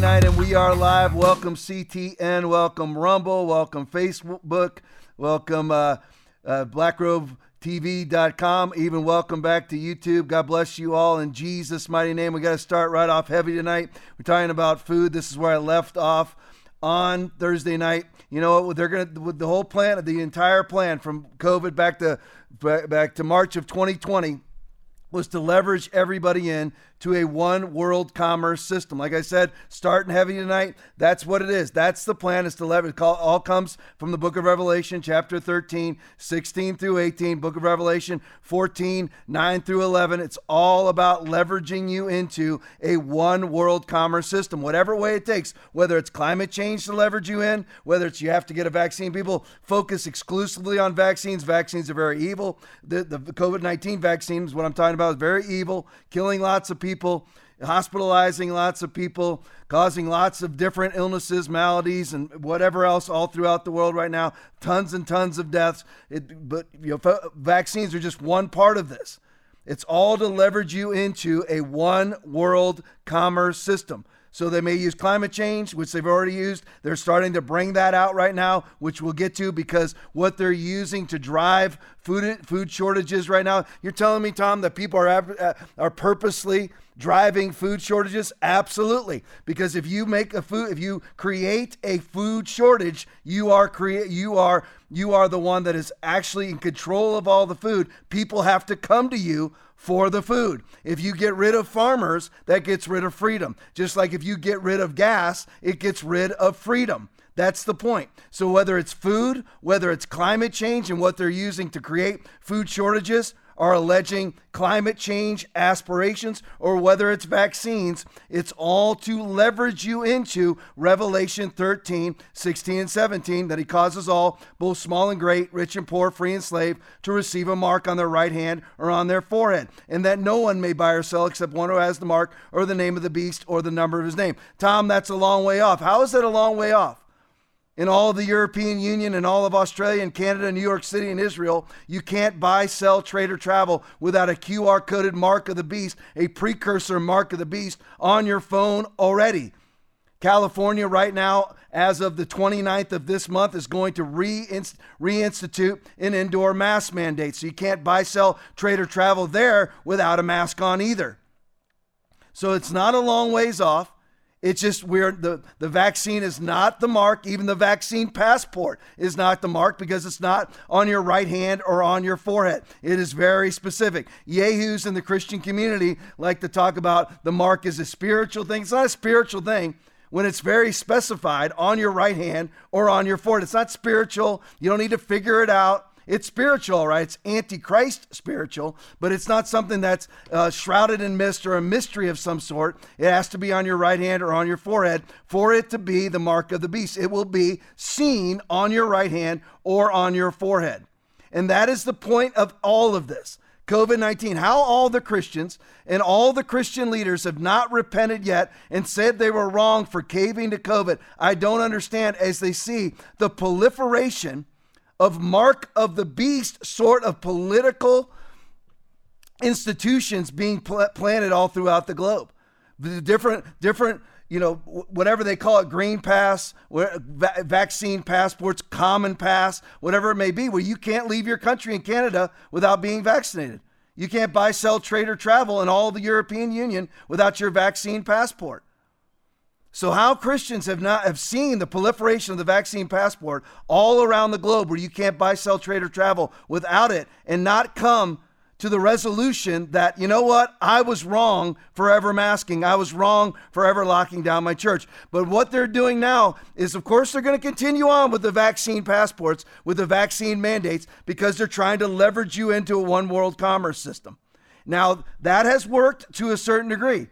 Night, and we are live. Welcome CTN, welcome Rumble, welcome Facebook, welcome uh, uh, BlackRobeTV.com, even welcome back to YouTube. God bless you all in Jesus' mighty name. We got to start right off heavy tonight. We're talking about food. This is where I left off on Thursday night. You know what? They're gonna with the whole plan, the entire plan from COVID back to back to March of 2020 was to leverage everybody in to a one world commerce system. Like I said, starting heavy tonight, that's what it is. That's the plan is to leverage. All comes from the book of Revelation, chapter 13, 16 through 18, book of Revelation 14, 9 through 11. It's all about leveraging you into a one world commerce system, whatever way it takes, whether it's climate change to leverage you in, whether it's you have to get a vaccine. People focus exclusively on vaccines. Vaccines are very evil. The, the COVID 19 vaccine is what I'm talking about, is very evil, killing lots of people people, hospitalizing lots of people, causing lots of different illnesses, maladies, and whatever else all throughout the world right now. Tons and tons of deaths. It, but you know, vaccines are just one part of this. It's all to leverage you into a one world commerce system. So they may use climate change, which they've already used. They're starting to bring that out right now, which we'll get to because what they're using to drive food food shortages right now. You're telling me, Tom, that people are uh, are purposely driving food shortages? Absolutely, because if you make a food, if you create a food shortage, you are create you are you are the one that is actually in control of all the food. People have to come to you for the food. If you get rid of farmers, that gets rid of freedom. Just like if you get rid of gas, it gets rid of freedom. That's the point. So, whether it's food, whether it's climate change and what they're using to create food shortages, are alleging climate change aspirations or whether it's vaccines, it's all to leverage you into Revelation 13, 16, and 17 that he causes all, both small and great, rich and poor, free and slave, to receive a mark on their right hand or on their forehead, and that no one may buy or sell except one who has the mark or the name of the beast or the number of his name. Tom, that's a long way off. How is that a long way off? In all of the European Union and all of Australia and Canada, New York City and Israel, you can't buy, sell, trade, or travel without a QR coded mark of the beast, a precursor mark of the beast on your phone already. California, right now, as of the 29th of this month, is going to reinstitute an indoor mask mandate. So you can't buy, sell, trade, or travel there without a mask on either. So it's not a long ways off. It's just we're the, the vaccine is not the mark. Even the vaccine passport is not the mark because it's not on your right hand or on your forehead. It is very specific. Yahoos in the Christian community like to talk about the mark is a spiritual thing. It's not a spiritual thing when it's very specified on your right hand or on your forehead. It's not spiritual. You don't need to figure it out. It's spiritual, right? It's antichrist spiritual, but it's not something that's uh, shrouded in mist or a mystery of some sort. It has to be on your right hand or on your forehead for it to be the mark of the beast. It will be seen on your right hand or on your forehead. And that is the point of all of this. COVID 19, how all the Christians and all the Christian leaders have not repented yet and said they were wrong for caving to COVID. I don't understand as they see the proliferation of mark of the beast sort of political institutions being pl- planted all throughout the globe. The different different you know whatever they call it green pass va- vaccine passports common pass whatever it may be where you can't leave your country in canada without being vaccinated you can't buy sell trade or travel in all the european union without your vaccine passport so how Christians have not have seen the proliferation of the vaccine passport all around the globe where you can't buy, sell, trade, or travel without it and not come to the resolution that, you know what, I was wrong forever masking. I was wrong forever locking down my church. But what they're doing now is, of course, they're going to continue on with the vaccine passports, with the vaccine mandates, because they're trying to leverage you into a one world commerce system. Now, that has worked to a certain degree.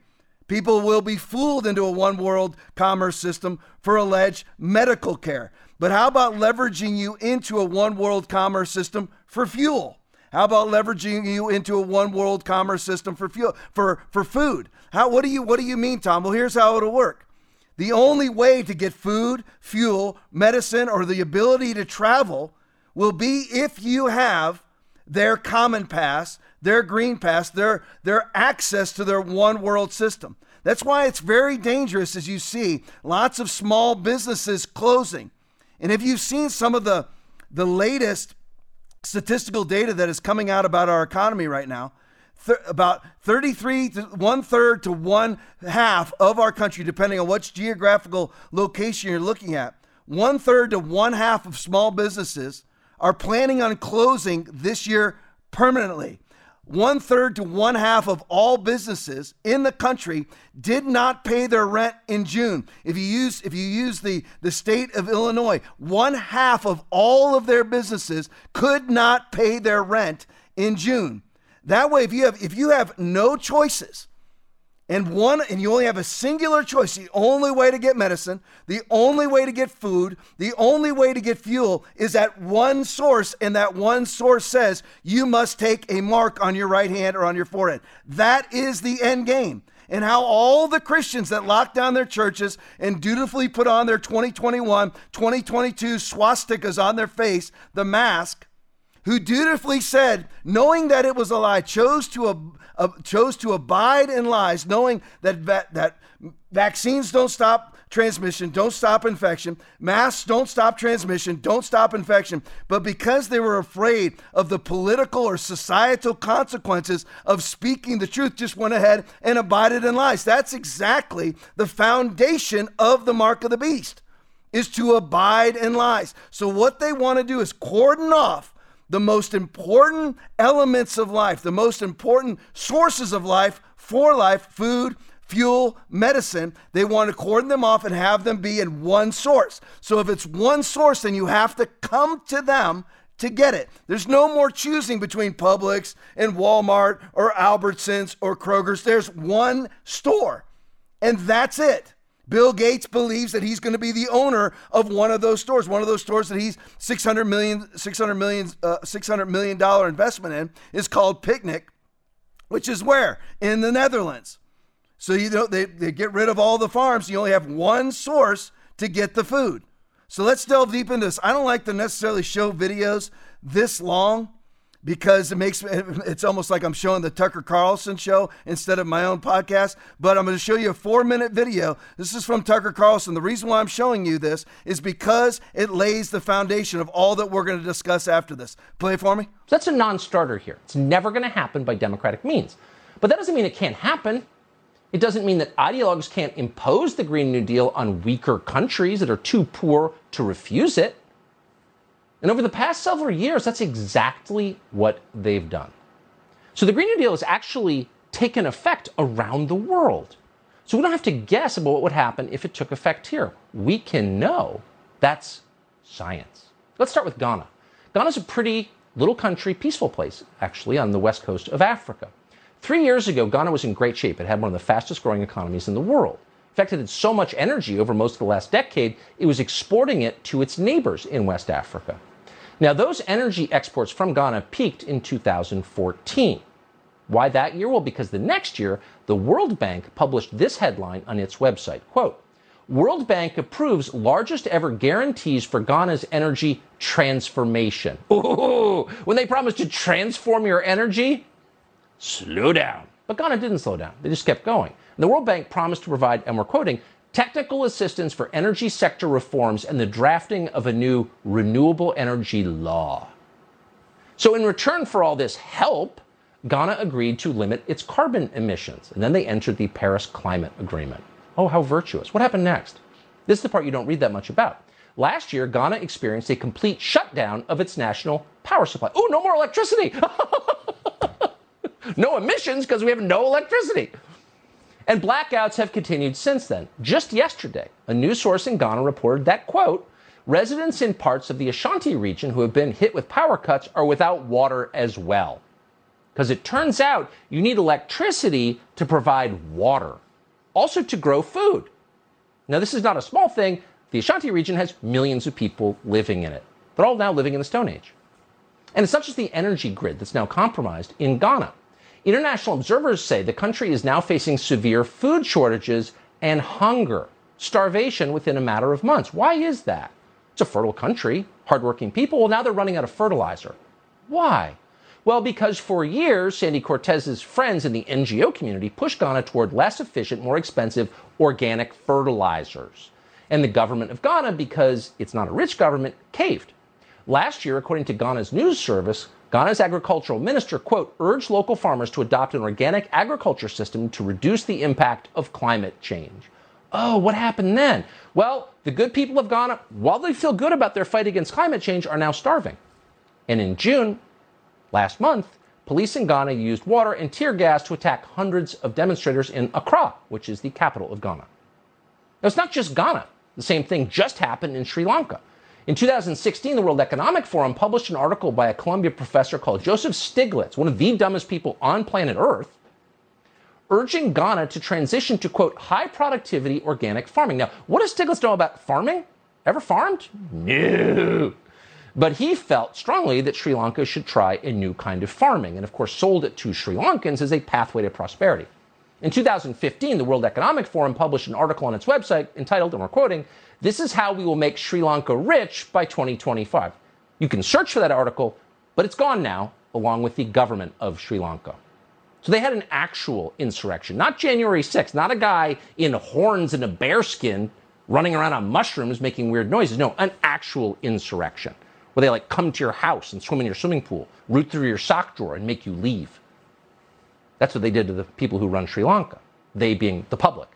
People will be fooled into a one world commerce system for alleged medical care. But how about leveraging you into a one world commerce system for fuel? How about leveraging you into a one world commerce system for fuel for, for food? How what do you what do you mean, Tom? Well, here's how it'll work. The only way to get food, fuel, medicine, or the ability to travel will be if you have their common pass their green pass, their, their access to their one world system. That's why it's very dangerous as you see lots of small businesses closing. And if you've seen some of the the latest statistical data that is coming out about our economy right now, th- about 33 to one third to one half of our country, depending on which geographical location you're looking at, one third to one half of small businesses are planning on closing this year permanently one third to one half of all businesses in the country did not pay their rent in June. If you use if you use the, the state of Illinois, one half of all of their businesses could not pay their rent in June. That way, if you have if you have no choices, and one and you only have a singular choice the only way to get medicine the only way to get food the only way to get fuel is at one source and that one source says you must take a mark on your right hand or on your forehead. That is the end game. And how all the Christians that locked down their churches and dutifully put on their 2021, 2022 swastikas on their face, the mask, who dutifully said, knowing that it was a lie, chose to uh, chose to abide in lies, knowing that, that, that vaccines don't stop transmission, don't stop infection, masks don't stop transmission, don't stop infection, but because they were afraid of the political or societal consequences of speaking the truth, just went ahead and abided in lies. That's exactly the foundation of the mark of the beast is to abide in lies. So what they want to do is cordon off the most important elements of life, the most important sources of life for life food, fuel, medicine. They want to cordon them off and have them be in one source. So if it's one source, then you have to come to them to get it. There's no more choosing between Publix and Walmart or Albertsons or Kroger's. There's one store, and that's it. Bill Gates believes that he's going to be the owner of one of those stores, one of those stores that he's 600 million, 600 million, uh, 600 million dollar investment in is called Picnic, which is where in the Netherlands. So you know they, they get rid of all the farms. You only have one source to get the food. So let's delve deep into this. I don't like to necessarily show videos this long because it makes it's almost like I'm showing the Tucker Carlson show instead of my own podcast. But I'm going to show you a four minute video. This is from Tucker Carlson. The reason why I'm showing you this is because it lays the foundation of all that we're going to discuss after this. Play for me. That's a non starter here. It's never going to happen by democratic means. But that doesn't mean it can't happen. It doesn't mean that ideologues can't impose the Green New Deal on weaker countries that are too poor to refuse it. And over the past several years, that's exactly what they've done. So the Green New Deal has actually taken effect around the world. So we don't have to guess about what would happen if it took effect here. We can know. That's science. Let's start with Ghana. Ghana is a pretty little country, peaceful place, actually, on the west coast of Africa. Three years ago, Ghana was in great shape. It had one of the fastest growing economies in the world. In fact, it had so much energy over most of the last decade, it was exporting it to its neighbors in West Africa. Now, those energy exports from Ghana peaked in 2014. Why that year? Well, because the next year, the World Bank published this headline on its website. Quote, World Bank approves largest ever guarantees for Ghana's energy transformation. Ooh, when they promise to transform your energy, slow down. But Ghana didn't slow down. They just kept going. And the World Bank promised to provide, and we're quoting, technical assistance for energy sector reforms and the drafting of a new renewable energy law. So, in return for all this help, Ghana agreed to limit its carbon emissions, and then they entered the Paris Climate Agreement. Oh, how virtuous. What happened next? This is the part you don't read that much about. Last year, Ghana experienced a complete shutdown of its national power supply. Oh, no more electricity! no emissions because we have no electricity. And blackouts have continued since then. Just yesterday, a news source in Ghana reported that, quote, residents in parts of the Ashanti region who have been hit with power cuts are without water as well. Because it turns out you need electricity to provide water, also to grow food. Now, this is not a small thing. The Ashanti region has millions of people living in it. They're all now living in the Stone Age. And it's not just the energy grid that's now compromised in Ghana. International observers say the country is now facing severe food shortages and hunger, starvation within a matter of months. Why is that? It's a fertile country, hardworking people. Well, now they're running out of fertilizer. Why? Well, because for years, Sandy Cortez's friends in the NGO community pushed Ghana toward less efficient, more expensive organic fertilizers. And the government of Ghana, because it's not a rich government, caved. Last year, according to Ghana's news service, Ghana's agricultural minister, quote, urged local farmers to adopt an organic agriculture system to reduce the impact of climate change. Oh, what happened then? Well, the good people of Ghana, while they feel good about their fight against climate change, are now starving. And in June, last month, police in Ghana used water and tear gas to attack hundreds of demonstrators in Accra, which is the capital of Ghana. Now, it's not just Ghana. The same thing just happened in Sri Lanka. In 2016, the World Economic Forum published an article by a Columbia professor called Joseph Stiglitz, one of the dumbest people on planet Earth, urging Ghana to transition to, quote, high productivity organic farming. Now, what does Stiglitz know about farming? Ever farmed? No. But he felt strongly that Sri Lanka should try a new kind of farming, and of course, sold it to Sri Lankans as a pathway to prosperity. In 2015, the World Economic Forum published an article on its website entitled, and we're quoting, This is how we will make Sri Lanka rich by 2025. You can search for that article, but it's gone now, along with the government of Sri Lanka. So they had an actual insurrection, not January 6th, not a guy in horns and a bearskin running around on mushrooms making weird noises. No, an actual insurrection where they like come to your house and swim in your swimming pool, root through your sock drawer, and make you leave. That's what they did to the people who run Sri Lanka, they being the public.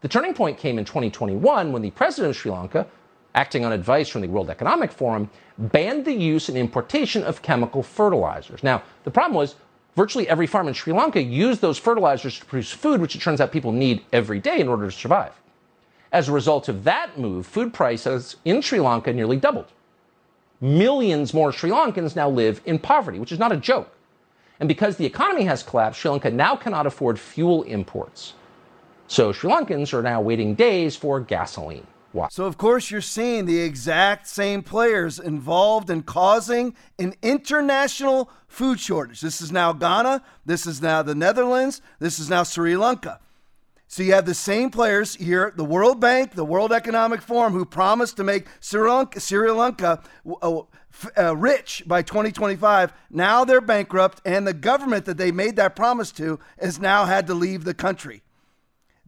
The turning point came in 2021 when the president of Sri Lanka, acting on advice from the World Economic Forum, banned the use and importation of chemical fertilizers. Now, the problem was virtually every farm in Sri Lanka used those fertilizers to produce food, which it turns out people need every day in order to survive. As a result of that move, food prices in Sri Lanka nearly doubled millions more Sri Lankans now live in poverty, which is not a joke. And because the economy has collapsed, Sri Lanka now cannot afford fuel imports. So Sri Lankans are now waiting days for gasoline. Why? So, of course, you're seeing the exact same players involved in causing an international food shortage. This is now Ghana. This is now the Netherlands. This is now Sri Lanka. So you have the same players here, the World Bank, the World Economic Forum, who promised to make Sri Lanka, Sri Lanka uh, uh, rich by 2025. Now they're bankrupt, and the government that they made that promise to has now had to leave the country.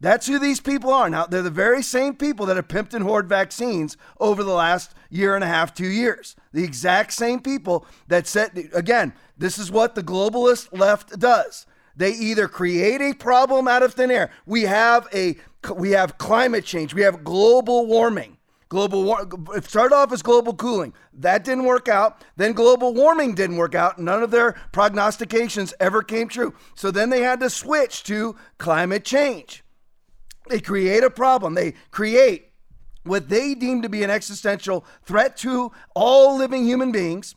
That's who these people are. Now, they're the very same people that have pimped and hoard vaccines over the last year and a half, two years. The exact same people that said, again, this is what the globalist left does. They either create a problem out of thin air. We have a we have climate change. We have global warming. Global war it started off as global cooling. That didn't work out. Then global warming didn't work out. None of their prognostications ever came true. So then they had to switch to climate change. They create a problem. They create what they deem to be an existential threat to all living human beings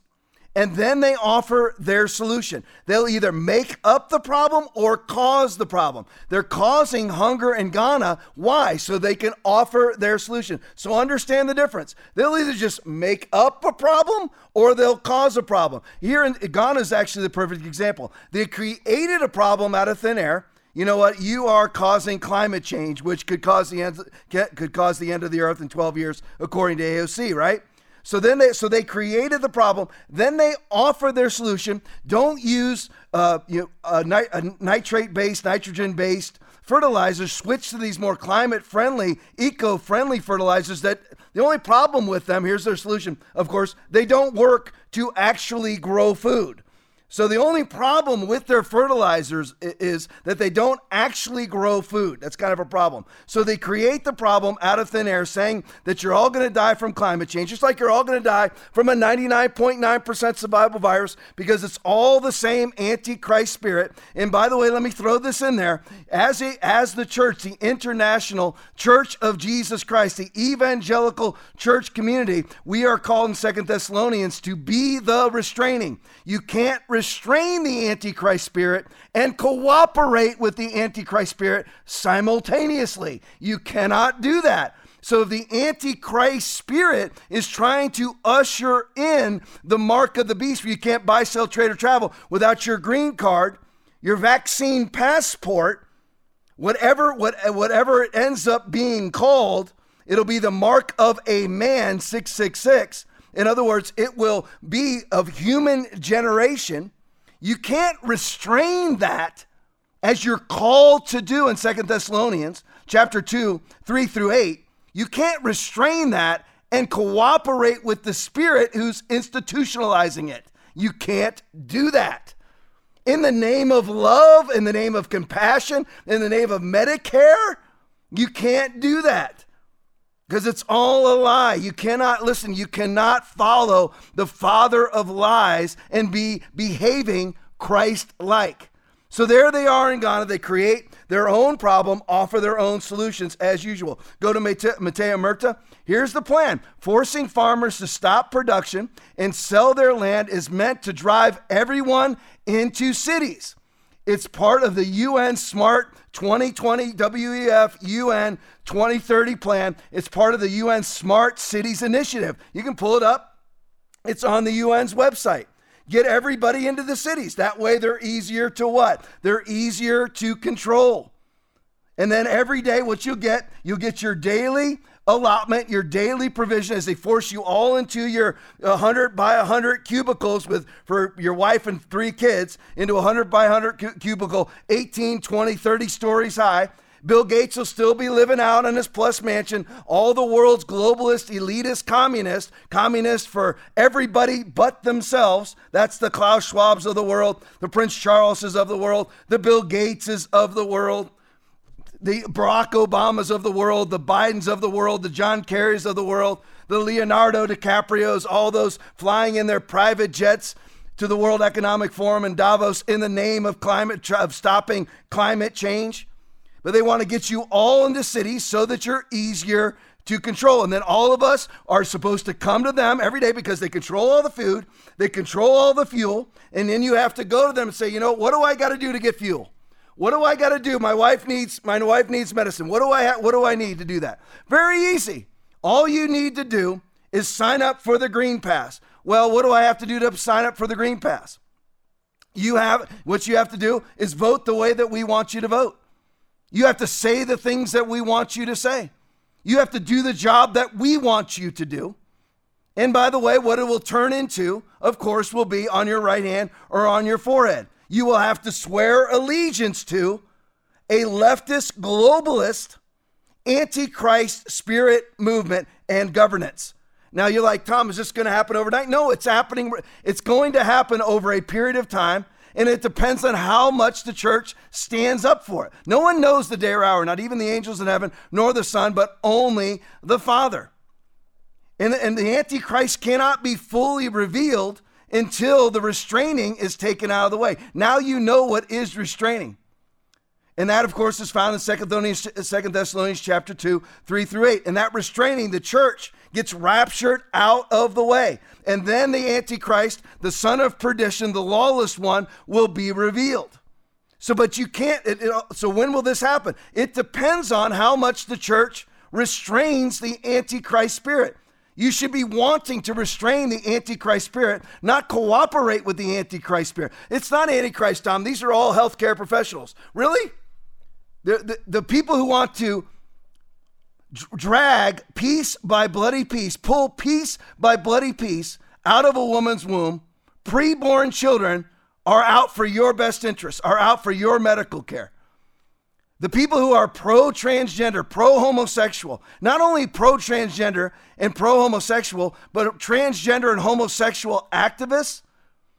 and then they offer their solution. They'll either make up the problem or cause the problem. They're causing hunger in Ghana. Why? So they can offer their solution. So understand the difference. They'll either just make up a problem or they'll cause a problem. Here in Ghana is actually the perfect example. They created a problem out of thin air. You know what? You are causing climate change, which could cause the end could cause the end of the earth in 12 years, according to AOC, right? So then they so they created the problem. Then they offer their solution. Don't use uh, you know, a, nit- a nitrate-based, nitrogen-based fertilizers. Switch to these more climate-friendly, eco-friendly fertilizers. That the only problem with them. Here's their solution. Of course, they don't work to actually grow food. So the only problem with their fertilizers is that they don't actually grow food. That's kind of a problem. So they create the problem out of thin air saying that you're all going to die from climate change, just like you're all going to die from a 99.9% survival virus because it's all the same antichrist spirit. And by the way, let me throw this in there. As a, as the church, the international church of Jesus Christ, the evangelical church community, we are called in Second Thessalonians to be the restraining. You can't restrain the Antichrist spirit and cooperate with the Antichrist spirit simultaneously. You cannot do that. So the Antichrist spirit is trying to usher in the mark of the beast where you can't buy, sell, trade, or travel without your green card, your vaccine passport, whatever, what, whatever it ends up being called, it'll be the mark of a man, 666 in other words, it will be of human generation. You can't restrain that as you're called to do in Second Thessalonians chapter 2, 3 through 8. You can't restrain that and cooperate with the Spirit who's institutionalizing it. You can't do that. In the name of love, in the name of compassion, in the name of Medicare, you can't do that because it's all a lie. You cannot listen, you cannot follow the father of lies and be behaving Christ like. So there they are in Ghana. They create their own problem, offer their own solutions as usual. Go to Matteo Murta. Here's the plan forcing farmers to stop production and sell their land is meant to drive everyone into cities. It's part of the UN Smart 2020 WEF UN 2030 plan. It's part of the UN Smart Cities Initiative. You can pull it up, it's on the UN's website. Get everybody into the cities. That way they're easier to what? They're easier to control. And then every day, what you'll get, you'll get your daily allotment, your daily provision as they force you all into your 100 by 100 cubicles with for your wife and three kids into 100 by 100 cubicle, 18, 20, 30 stories high. Bill Gates will still be living out in his plus mansion. All the world's globalist, elitist, communist, communist for everybody but themselves. That's the Klaus Schwabs of the world, the Prince Charleses of the world, the Bill Gateses of the world the Barack Obamas of the world, the Bidens of the world, the John Kerrys of the world, the Leonardo DiCaprios, all those flying in their private jets to the World Economic Forum in Davos in the name of climate of stopping climate change. But they want to get you all into cities so that you're easier to control. And then all of us are supposed to come to them every day because they control all the food, they control all the fuel, and then you have to go to them and say, "You know, what do I got to do to get fuel?" What do I got to do? My wife needs my wife needs medicine. What do I ha- what do I need to do that? Very easy. All you need to do is sign up for the Green Pass. Well, what do I have to do to sign up for the Green Pass? You have what you have to do is vote the way that we want you to vote. You have to say the things that we want you to say. You have to do the job that we want you to do. And by the way, what it will turn into, of course, will be on your right hand or on your forehead you will have to swear allegiance to a leftist, globalist, antichrist spirit movement and governance. Now you're like, Tom, is this going to happen overnight? No, it's happening. It's going to happen over a period of time, and it depends on how much the church stands up for it. No one knows the day or hour, not even the angels in heaven, nor the Son, but only the Father. And, and the Antichrist cannot be fully revealed until the restraining is taken out of the way. Now you know what is restraining. And that, of course, is found in Second Thessalonians, Thessalonians chapter 2, 3 through 8. And that restraining, the church gets raptured out of the way. And then the Antichrist, the son of perdition, the lawless one, will be revealed. So, but you can't, it, it, so when will this happen? It depends on how much the church restrains the Antichrist spirit. You should be wanting to restrain the Antichrist spirit, not cooperate with the Antichrist spirit. It's not Antichrist, Tom. These are all healthcare professionals. Really? The, the, the people who want to drag piece by bloody piece, pull piece by bloody piece out of a woman's womb, preborn children are out for your best interest, are out for your medical care. The people who are pro transgender, pro homosexual, not only pro transgender and pro homosexual, but transgender and homosexual activists,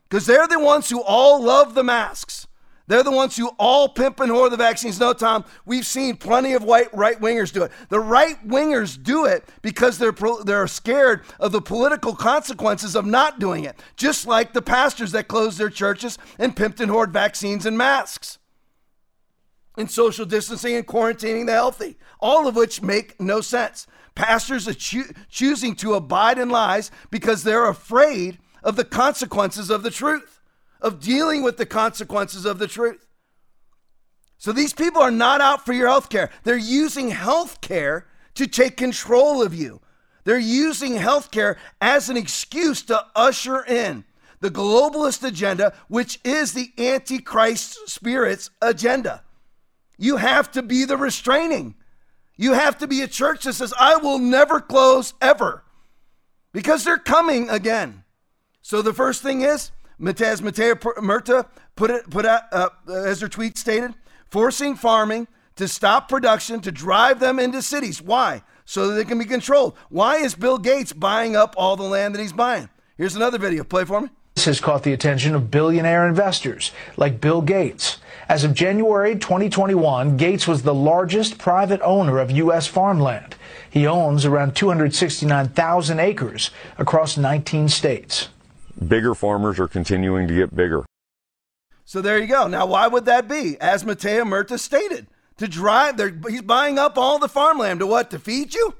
because they're the ones who all love the masks. They're the ones who all pimp and whore the vaccines. No, Tom, we've seen plenty of white right wingers do it. The right wingers do it because they're they're scared of the political consequences of not doing it. Just like the pastors that closed their churches and pimped and hoard vaccines and masks and social distancing and quarantining the healthy, all of which make no sense. Pastors are cho- choosing to abide in lies because they're afraid of the consequences of the truth, of dealing with the consequences of the truth. So these people are not out for your health care. They're using health care to take control of you. They're using health care as an excuse to usher in the globalist agenda, which is the Antichrist spirit's agenda. You have to be the restraining. You have to be a church that says, I will never close ever because they're coming again. So the first thing is Matez Matea Murta put it put out uh, as her tweet stated, forcing farming to stop production to drive them into cities. Why? So that they can be controlled. Why is Bill Gates buying up all the land that he's buying? Here's another video. Play for me. This has caught the attention of billionaire investors like Bill Gates. As of January 2021, Gates was the largest private owner of U.S. farmland. He owns around 269,000 acres across 19 states. Bigger farmers are continuing to get bigger. So there you go. Now, why would that be? As Matea Murta stated, to drive, he's buying up all the farmland to what? To feed you?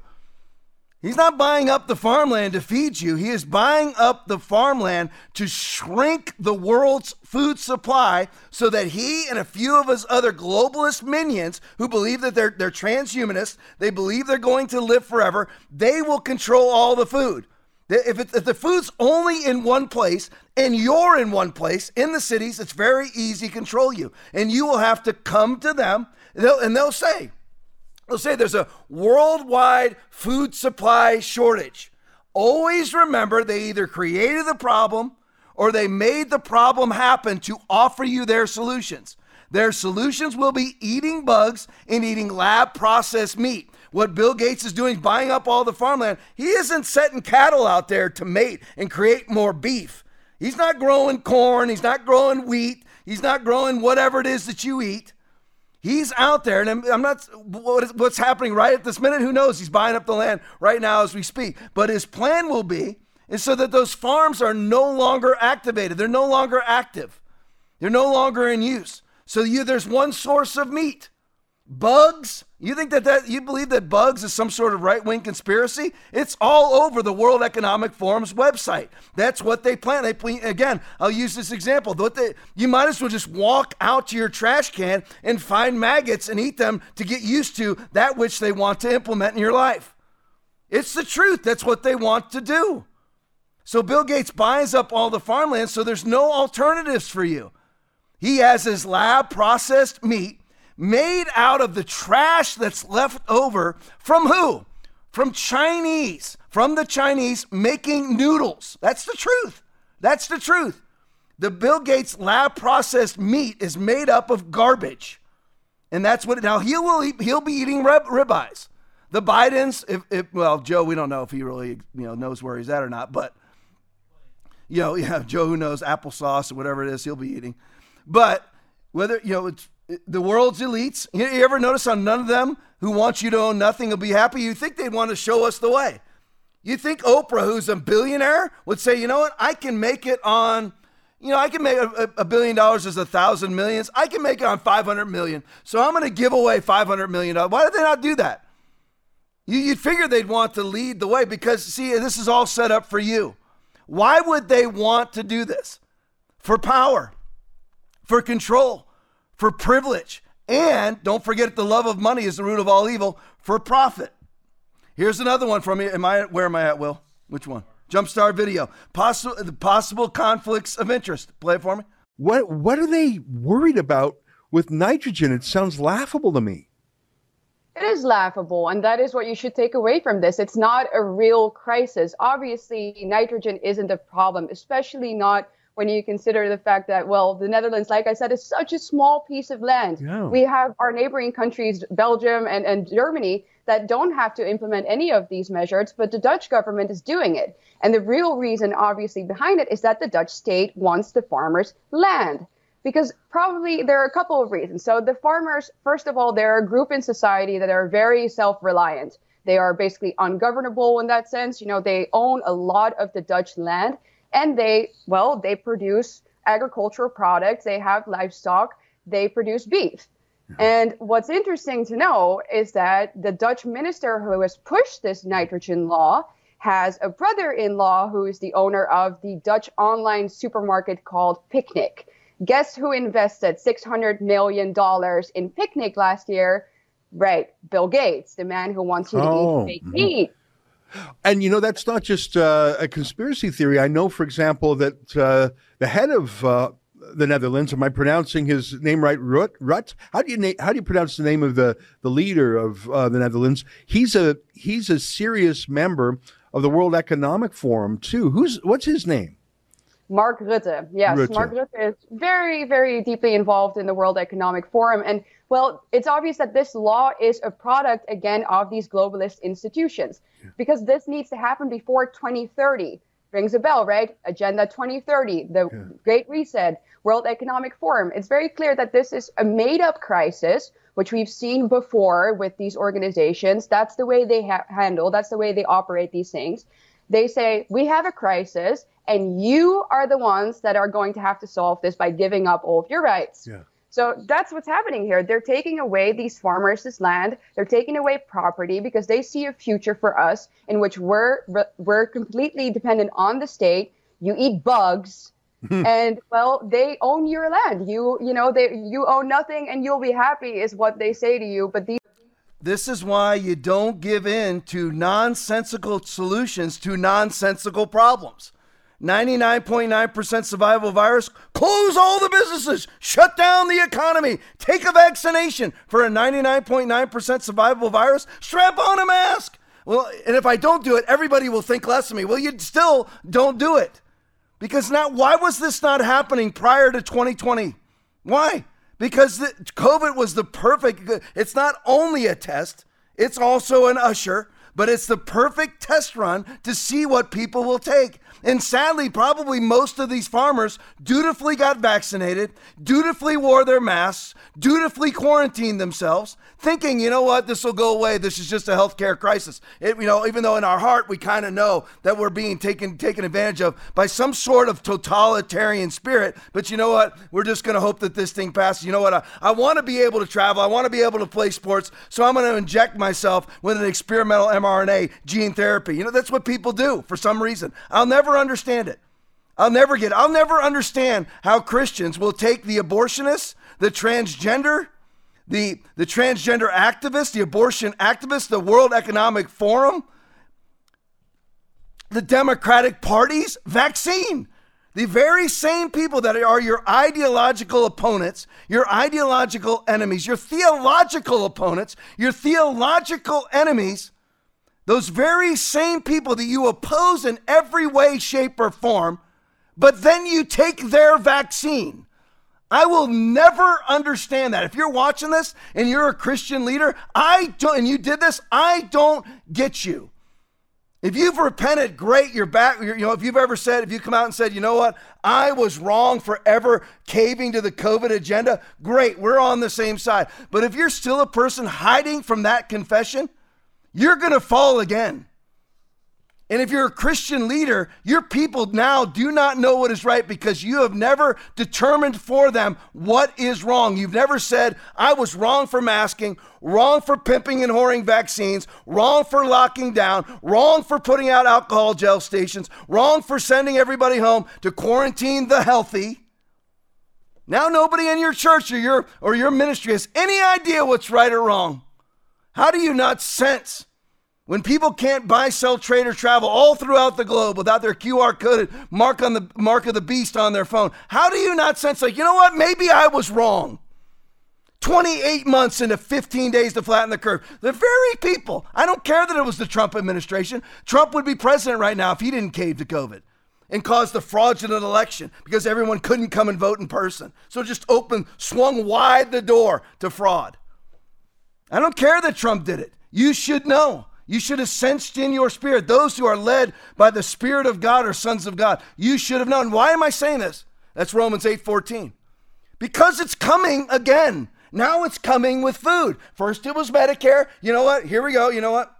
He's not buying up the farmland to feed you. He is buying up the farmland to shrink the world's food supply so that he and a few of his other globalist minions who believe that they're, they're transhumanists, they believe they're going to live forever, they will control all the food. If, it, if the food's only in one place and you're in one place in the cities, it's very easy to control you. And you will have to come to them and they'll, and they'll say, They'll say there's a worldwide food supply shortage. Always remember they either created the problem or they made the problem happen to offer you their solutions. Their solutions will be eating bugs and eating lab processed meat. What Bill Gates is doing, buying up all the farmland, he isn't setting cattle out there to mate and create more beef. He's not growing corn, he's not growing wheat, he's not growing whatever it is that you eat. He's out there, and I'm, not. What's happening right at this minute? Who knows? He's buying up the land right now as we speak. But his plan will be is so that those farms are no longer activated. They're no longer active. They're no longer in use. So you, there's one source of meat. Bugs? You think that, that you believe that bugs is some sort of right wing conspiracy? It's all over the World Economic Forum's website. That's what they plan. They plan, again. I'll use this example. They, you might as well just walk out to your trash can and find maggots and eat them to get used to that which they want to implement in your life. It's the truth. That's what they want to do. So Bill Gates buys up all the farmland, so there's no alternatives for you. He has his lab processed meat made out of the trash that's left over from who? From Chinese, from the Chinese making noodles. That's the truth. That's the truth. The Bill Gates lab processed meat is made up of garbage. And that's what, now he will, he'll be eating rib, ribeyes. The Bidens, if, if, well, Joe, we don't know if he really, you know, knows where he's at or not, but, you know, yeah, Joe who knows applesauce or whatever it is he'll be eating. But whether, you know, it's, the world's elites. You, ever notice how none of them who want you to own nothing will be happy? You think they'd want to show us the way. You think Oprah, who's a billionaire, would say, you know what, I can make it on, you know, I can make a, a billion dollars as a thousand millions. I can make it on 500 million. So I'm going to give away 500 million. Why did they not do that? You, you'd figure they'd want to lead the way because, see, this is all set up for you. Why would they want to do this? For power, for control for privilege. And don't forget the love of money is the root of all evil for profit. Here's another one from me. Am I where am I at, Will? Which one? Jumpstart video. Possible possible conflicts of interest. Play it for me. What what are they worried about with nitrogen? It sounds laughable to me. It is laughable, and that is what you should take away from this. It's not a real crisis. Obviously, nitrogen isn't a problem, especially not when you consider the fact that, well, the Netherlands, like I said, is such a small piece of land. Yeah. We have our neighboring countries, Belgium and, and Germany, that don't have to implement any of these measures, but the Dutch government is doing it. And the real reason, obviously, behind it is that the Dutch state wants the farmers' land. Because probably there are a couple of reasons. So the farmers, first of all, they're a group in society that are very self-reliant. They are basically ungovernable in that sense. You know, they own a lot of the Dutch land and they well they produce agricultural products. They have livestock. They produce beef. And what's interesting to know is that the dutch minister who has pushed this nitrogen law has a brother-in-law who is the owner of the dutch online supermarket called picnic. Guess who invested $600 million in picnic last year? Right bill gates the man who wants you to oh. eat fake mm-hmm. meat and you know that's not just uh, a conspiracy theory. I know, for example, that uh, the head of uh, the Netherlands, am I pronouncing his name right? Rut. Rut. How do you na- how do you pronounce the name of the the leader of uh, the Netherlands? He's a he's a serious member of the World Economic Forum too. Who's what's his name? Mark Rutte. Yes, Rutte. Mark Rutte is very, very deeply involved in the World Economic Forum. And well, it's obvious that this law is a product, again, of these globalist institutions because this needs to happen before 2030. Rings a bell, right? Agenda 2030, the Great Reset, World Economic Forum. It's very clear that this is a made up crisis, which we've seen before with these organizations. That's the way they ha- handle, that's the way they operate these things. They say, we have a crisis, and you are the ones that are going to have to solve this by giving up all of your rights. Yeah. So that's what's happening here. They're taking away these farmers' land. They're taking away property because they see a future for us in which we're we're completely dependent on the state. You eat bugs, hmm. and well, they own your land. You you know they you own nothing, and you'll be happy is what they say to you. But these This is why you don't give in to nonsensical solutions to nonsensical problems. 99.9% survival virus, close all the businesses, shut down the economy, take a vaccination for a 99.9% survival virus, strap on a mask. Well, and if I don't do it, everybody will think less of me. Well, you still don't do it. Because now, why was this not happening prior to 2020? Why? Because the, COVID was the perfect, it's not only a test, it's also an usher, but it's the perfect test run to see what people will take. And sadly, probably most of these farmers dutifully got vaccinated, dutifully wore their masks, dutifully quarantined themselves, thinking, you know what, this will go away. This is just a healthcare crisis. It, you know, even though in our heart we kind of know that we're being taken taken advantage of by some sort of totalitarian spirit. But you know what? We're just going to hope that this thing passes. You know what? I, I want to be able to travel. I want to be able to play sports. So I'm going to inject myself with an experimental mRNA gene therapy. You know, that's what people do for some reason. I'll never understand it. I'll never get, I'll never understand how Christians will take the abortionists, the transgender, the, the transgender activists, the abortion activists, the World Economic Forum, the Democratic Party's vaccine. The very same people that are your ideological opponents, your ideological enemies, your theological opponents, your theological enemies, those very same people that you oppose in every way, shape, or form, but then you take their vaccine. I will never understand that. If you're watching this and you're a Christian leader, I don't, and you did this, I don't get you. If you've repented, great, you're back. You know, if you've ever said, if you come out and said, you know what, I was wrong for ever caving to the COVID agenda, great, we're on the same side. But if you're still a person hiding from that confession, you're going to fall again. And if you're a Christian leader, your people now do not know what is right because you have never determined for them what is wrong. You've never said, I was wrong for masking, wrong for pimping and whoring vaccines, wrong for locking down, wrong for putting out alcohol gel stations, wrong for sending everybody home to quarantine the healthy. Now nobody in your church or your or your ministry has any idea what's right or wrong. How do you not sense when people can't buy, sell, trade, or travel all throughout the globe without their QR coded mark on the mark of the beast on their phone, how do you not sense like, you know what? Maybe I was wrong. 28 months into 15 days to flatten the curve. The very people, I don't care that it was the Trump administration. Trump would be president right now if he didn't cave to COVID and cause the fraudulent election because everyone couldn't come and vote in person. So just open, swung wide the door to fraud. I don't care that Trump did it. You should know. You should have sensed in your spirit. Those who are led by the Spirit of God are sons of God. You should have known. Why am I saying this? That's Romans 8 14. Because it's coming again. Now it's coming with food. First it was Medicare. You know what? Here we go. You know what?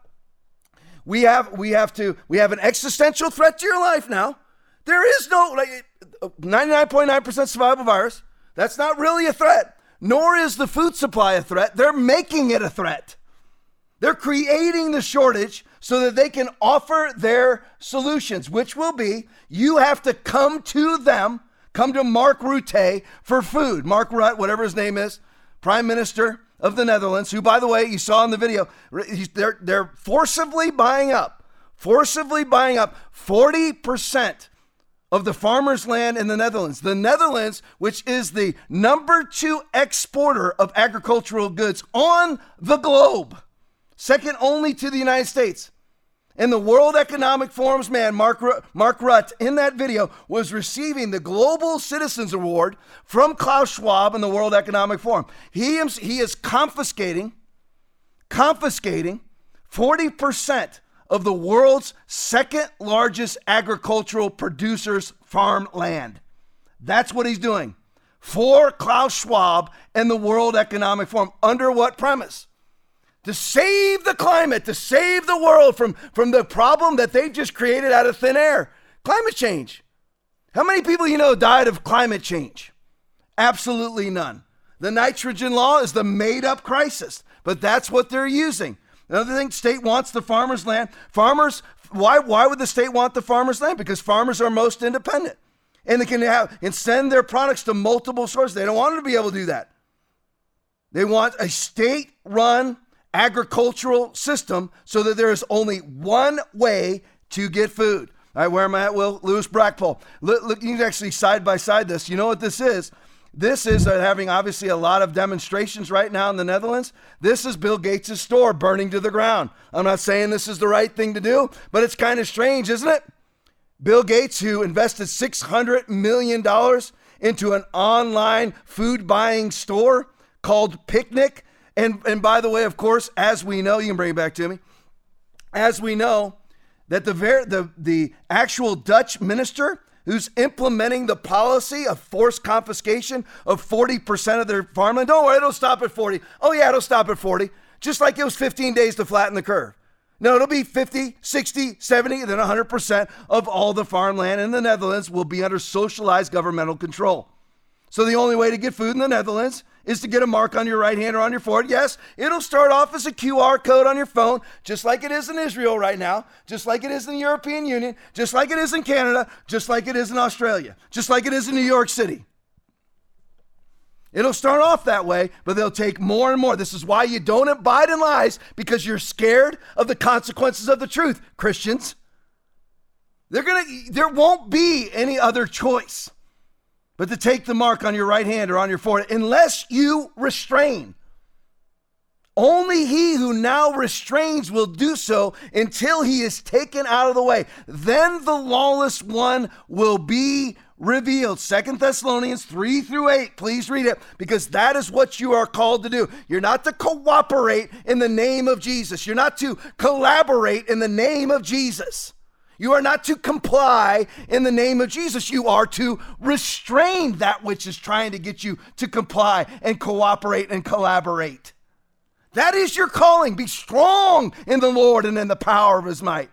We have we have to we have an existential threat to your life now. There is no like 99.9% survival virus. That's not really a threat. Nor is the food supply a threat. They're making it a threat. They're creating the shortage so that they can offer their solutions, which will be you have to come to them, come to Mark Rutte for food. Mark Rutte, whatever his name is, Prime Minister of the Netherlands, who, by the way, you saw in the video, they're, they're forcibly buying up, forcibly buying up 40% of the farmers' land in the Netherlands. The Netherlands, which is the number two exporter of agricultural goods on the globe second only to the United States. And the World Economic Forum's man, Mark, Mark Rutte, in that video was receiving the Global Citizens Award from Klaus Schwab and the World Economic Forum. He, he is confiscating, confiscating 40% of the world's second largest agricultural producers' farmland. That's what he's doing for Klaus Schwab and the World Economic Forum. Under what premise? To save the climate, to save the world from, from the problem that they've just created out of thin air climate change. How many people you know died of climate change? Absolutely none. The nitrogen law is the made up crisis, but that's what they're using. Another thing, state wants the farmers' land. Farmers, why, why would the state want the farmers' land? Because farmers are most independent and they can have and send their products to multiple sources. They don't want to be able to do that. They want a state run agricultural system so that there is only one way to get food. All right, where am I at, Will? Lewis Brackpool. Look, look, you can actually side by side this. You know what this is? This is uh, having obviously a lot of demonstrations right now in the Netherlands. This is Bill Gates' store burning to the ground. I'm not saying this is the right thing to do, but it's kind of strange, isn't it? Bill Gates, who invested $600 million into an online food buying store called Picnic, and, and by the way, of course, as we know, you can bring it back to me. As we know, that the, ver- the, the actual Dutch minister who's implementing the policy of forced confiscation of 40% of their farmland, don't worry, it'll stop at 40. Oh, yeah, it'll stop at 40. Just like it was 15 days to flatten the curve. No, it'll be 50, 60, 70, and then 100% of all the farmland in the Netherlands will be under socialized governmental control. So the only way to get food in the Netherlands is to get a mark on your right hand or on your forehead. Yes, it'll start off as a QR code on your phone, just like it is in Israel right now, just like it is in the European Union, just like it is in Canada, just like it is in Australia, just like it is in New York City. It'll start off that way, but they'll take more and more. This is why you don't abide in lies because you're scared of the consequences of the truth, Christians. They're going to there won't be any other choice but to take the mark on your right hand or on your forehead, unless you restrain. Only he who now restrains will do so until he is taken out of the way. Then the lawless one will be revealed. Second Thessalonians 3 through 8. Please read it because that is what you are called to do. You're not to cooperate in the name of Jesus, you're not to collaborate in the name of Jesus. You are not to comply in the name of Jesus. You are to restrain that which is trying to get you to comply and cooperate and collaborate. That is your calling. Be strong in the Lord and in the power of his might.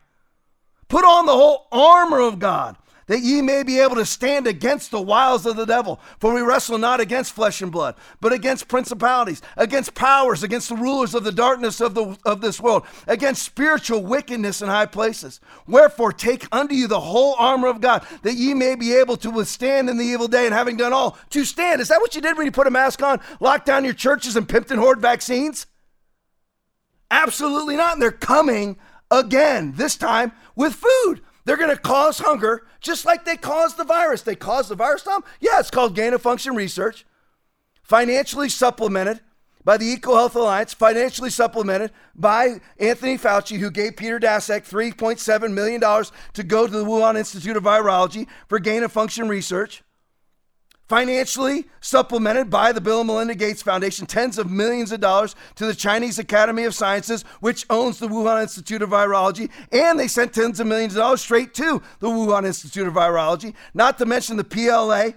Put on the whole armor of God that ye may be able to stand against the wiles of the devil. For we wrestle not against flesh and blood, but against principalities, against powers, against the rulers of the darkness of, the, of this world, against spiritual wickedness in high places. Wherefore, take unto you the whole armor of God, that ye may be able to withstand in the evil day, and having done all, to stand. Is that what you did when you put a mask on, locked down your churches, and pimped and hoard vaccines? Absolutely not. And they're coming again, this time with food. They're going to cause hunger just like they caused the virus. They caused the virus, Tom? Yeah, it's called gain of function research. Financially supplemented by the EcoHealth Alliance, financially supplemented by Anthony Fauci, who gave Peter Daszak $3.7 million to go to the Wuhan Institute of Virology for gain of function research financially supplemented by the Bill and Melinda Gates Foundation, tens of millions of dollars to the Chinese Academy of Sciences, which owns the Wuhan Institute of Virology, and they sent tens of millions of dollars straight to the Wuhan Institute of Virology, not to mention the PLA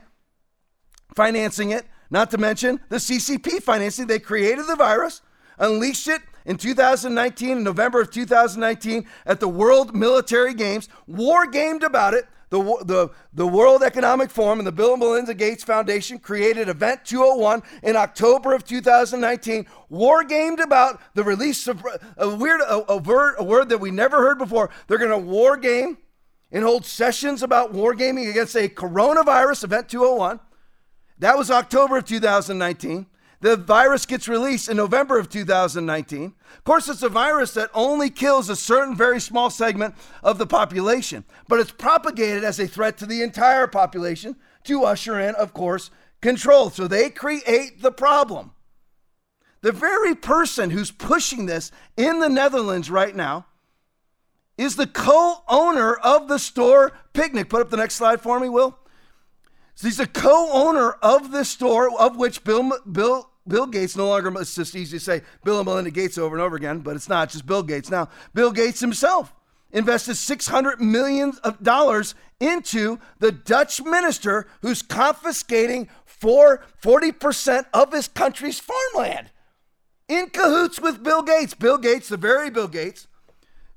financing it, not to mention the CCP financing. They created the virus, unleashed it in 2019, in November of 2019, at the World Military Games, war gamed about it, the, the, the World Economic Forum and the Bill and Melinda Gates Foundation created Event 201 in October of 2019, war gamed about the release of a weird a, a, word, a word that we never heard before. They're going to war game and hold sessions about wargaming against a coronavirus, Event 201. That was October of 2019. The virus gets released in November of 2019. Of course, it's a virus that only kills a certain very small segment of the population, but it's propagated as a threat to the entire population to usher in, of course, control. So they create the problem. The very person who's pushing this in the Netherlands right now is the co owner of the store Picnic. Put up the next slide for me, Will. So he's a co owner of this store, of which Bill, Bill, Bill Gates no longer, it's just easy to say Bill and Melinda Gates over and over again, but it's not just Bill Gates. Now, Bill Gates himself invested 600 million of dollars into the Dutch minister who's confiscating for 40% of his country's farmland in cahoots with Bill Gates. Bill Gates, the very Bill Gates,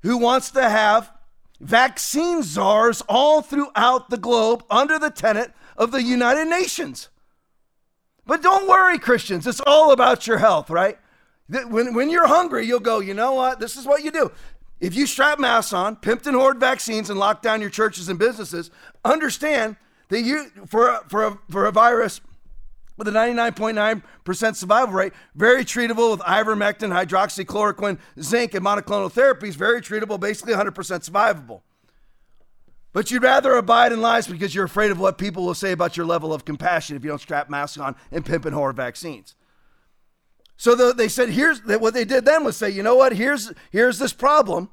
who wants to have vaccine czars all throughout the globe under the tenet of the United Nations. But don't worry, Christians, it's all about your health, right? When, when you're hungry, you'll go, you know what? This is what you do. If you strap masks on, pimped and hoard vaccines, and lock down your churches and businesses, understand that you for for a, for a virus with a 99.9% survival rate, very treatable with ivermectin, hydroxychloroquine, zinc, and monoclonal therapies, very treatable, basically 100% survivable. But you'd rather abide in lies because you're afraid of what people will say about your level of compassion if you don't strap masks on and pimp and hoard vaccines. So the, they said, here's what they did then was say, you know what? Here's here's this problem.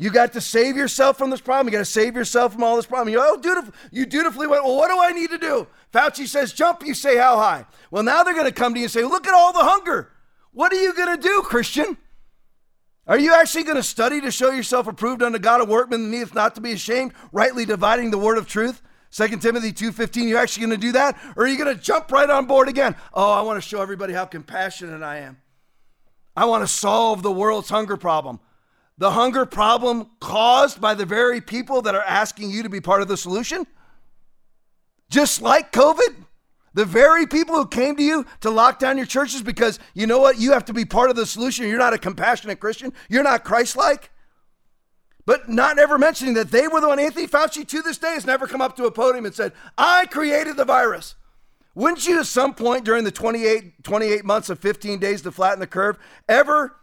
You got to save yourself from this problem. You got to save yourself from all this problem. You, oh, you dutifully went, well, what do I need to do? Fauci says jump, you say how high. Well, now they're going to come to you and say, look at all the hunger. What are you going to do, Christian? Are you actually going to study to show yourself approved unto God, a workman that needeth not to be ashamed, rightly dividing the word of truth? 2 Timothy 2.15, you're actually going to do that? Or are you going to jump right on board again? Oh, I want to show everybody how compassionate I am. I want to solve the world's hunger problem. The hunger problem caused by the very people that are asking you to be part of the solution? Just like COVID? The very people who came to you to lock down your churches because you know what? You have to be part of the solution. You're not a compassionate Christian. You're not Christ like but not ever mentioning that they were the one. Anthony Fauci to this day has never come up to a podium and said, I created the virus. Wouldn't you, at some point during the 28, 28 months of 15 days to flatten the curve, ever